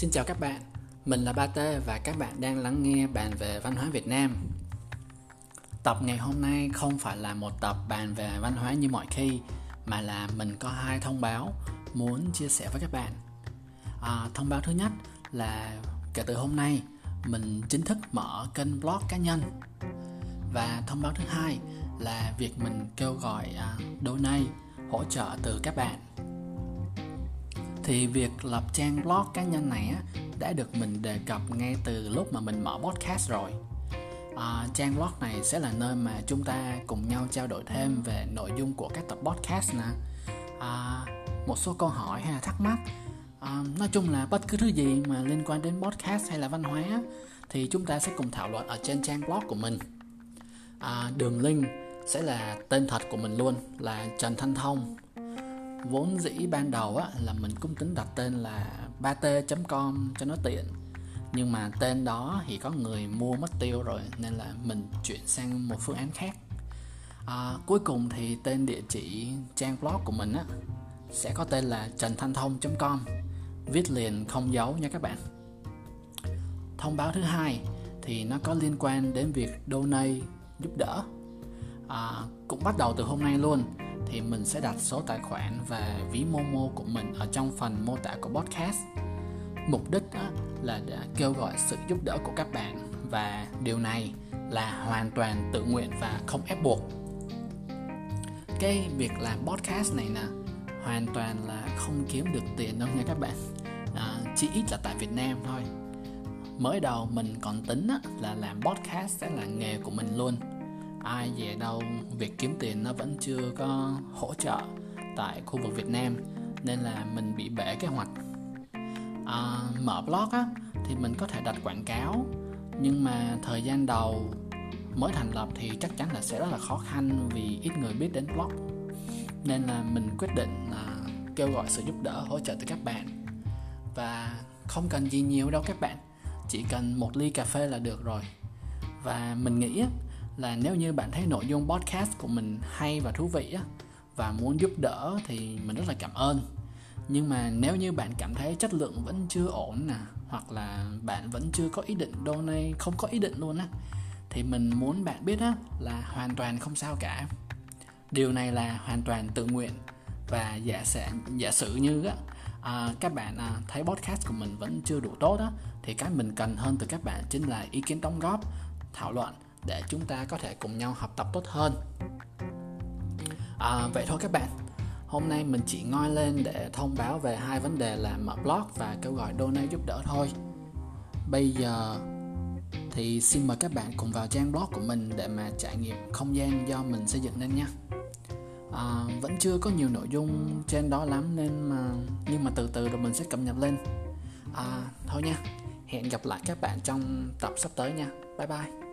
Xin chào các bạn, mình là Ba T và các bạn đang lắng nghe bàn về văn hóa Việt Nam. Tập ngày hôm nay không phải là một tập bàn về văn hóa như mọi khi mà là mình có hai thông báo muốn chia sẻ với các bạn. À, thông báo thứ nhất là kể từ hôm nay mình chính thức mở kênh blog cá nhân và thông báo thứ hai là việc mình kêu gọi uh, donate hỗ trợ từ các bạn thì việc lập trang blog cá nhân này á, đã được mình đề cập ngay từ lúc mà mình mở podcast rồi. À, trang blog này sẽ là nơi mà chúng ta cùng nhau trao đổi thêm về nội dung của các tập podcast nè. À, một số câu hỏi hay là thắc mắc. À, nói chung là bất cứ thứ gì mà liên quan đến podcast hay là văn hóa thì chúng ta sẽ cùng thảo luận ở trên trang blog của mình. À, đường link sẽ là tên thật của mình luôn là Trần Thanh Thông vốn dĩ ban đầu á, là mình cũng tính đặt tên là bat.com cho nó tiện. Nhưng mà tên đó thì có người mua mất tiêu rồi nên là mình chuyển sang một phương án khác. À, cuối cùng thì tên địa chỉ trang blog của mình á sẽ có tên là trần thanh thông.com viết liền không dấu nha các bạn. Thông báo thứ hai thì nó có liên quan đến việc donate giúp đỡ. À, cũng bắt đầu từ hôm nay luôn thì mình sẽ đặt số tài khoản và ví Momo của mình ở trong phần mô tả của podcast. Mục đích là để kêu gọi sự giúp đỡ của các bạn và điều này là hoàn toàn tự nguyện và không ép buộc. Cái việc làm podcast này nè hoàn toàn là không kiếm được tiền đâu nha các bạn. À, chỉ ít là tại Việt Nam thôi. Mới đầu mình còn tính là làm podcast sẽ là nghề của mình luôn ai về đâu việc kiếm tiền nó vẫn chưa có hỗ trợ tại khu vực Việt Nam nên là mình bị bể kế hoạch. À, mở blog á thì mình có thể đặt quảng cáo nhưng mà thời gian đầu mới thành lập thì chắc chắn là sẽ rất là khó khăn vì ít người biết đến blog. Nên là mình quyết định là kêu gọi sự giúp đỡ hỗ trợ từ các bạn. Và không cần gì nhiều đâu các bạn chỉ cần một ly cà phê là được rồi. Và mình nghĩ là nếu như bạn thấy nội dung podcast của mình hay và thú vị á và muốn giúp đỡ thì mình rất là cảm ơn. Nhưng mà nếu như bạn cảm thấy chất lượng vẫn chưa ổn nè hoặc là bạn vẫn chưa có ý định donate không có ý định luôn á thì mình muốn bạn biết á là hoàn toàn không sao cả. Điều này là hoàn toàn tự nguyện. Và giả sử giả sử như á à, các bạn à, thấy podcast của mình vẫn chưa đủ tốt á thì cái mình cần hơn từ các bạn chính là ý kiến đóng góp thảo luận để chúng ta có thể cùng nhau học tập tốt hơn. À, vậy thôi các bạn. Hôm nay mình chỉ ngoi lên để thông báo về hai vấn đề là mở blog và kêu gọi donate giúp đỡ thôi. Bây giờ thì xin mời các bạn cùng vào trang blog của mình để mà trải nghiệm không gian do mình xây dựng nên nha. À, vẫn chưa có nhiều nội dung trên đó lắm nên mà nhưng mà từ từ rồi mình sẽ cập nhật lên. À, thôi nha. Hẹn gặp lại các bạn trong tập sắp tới nha. Bye bye.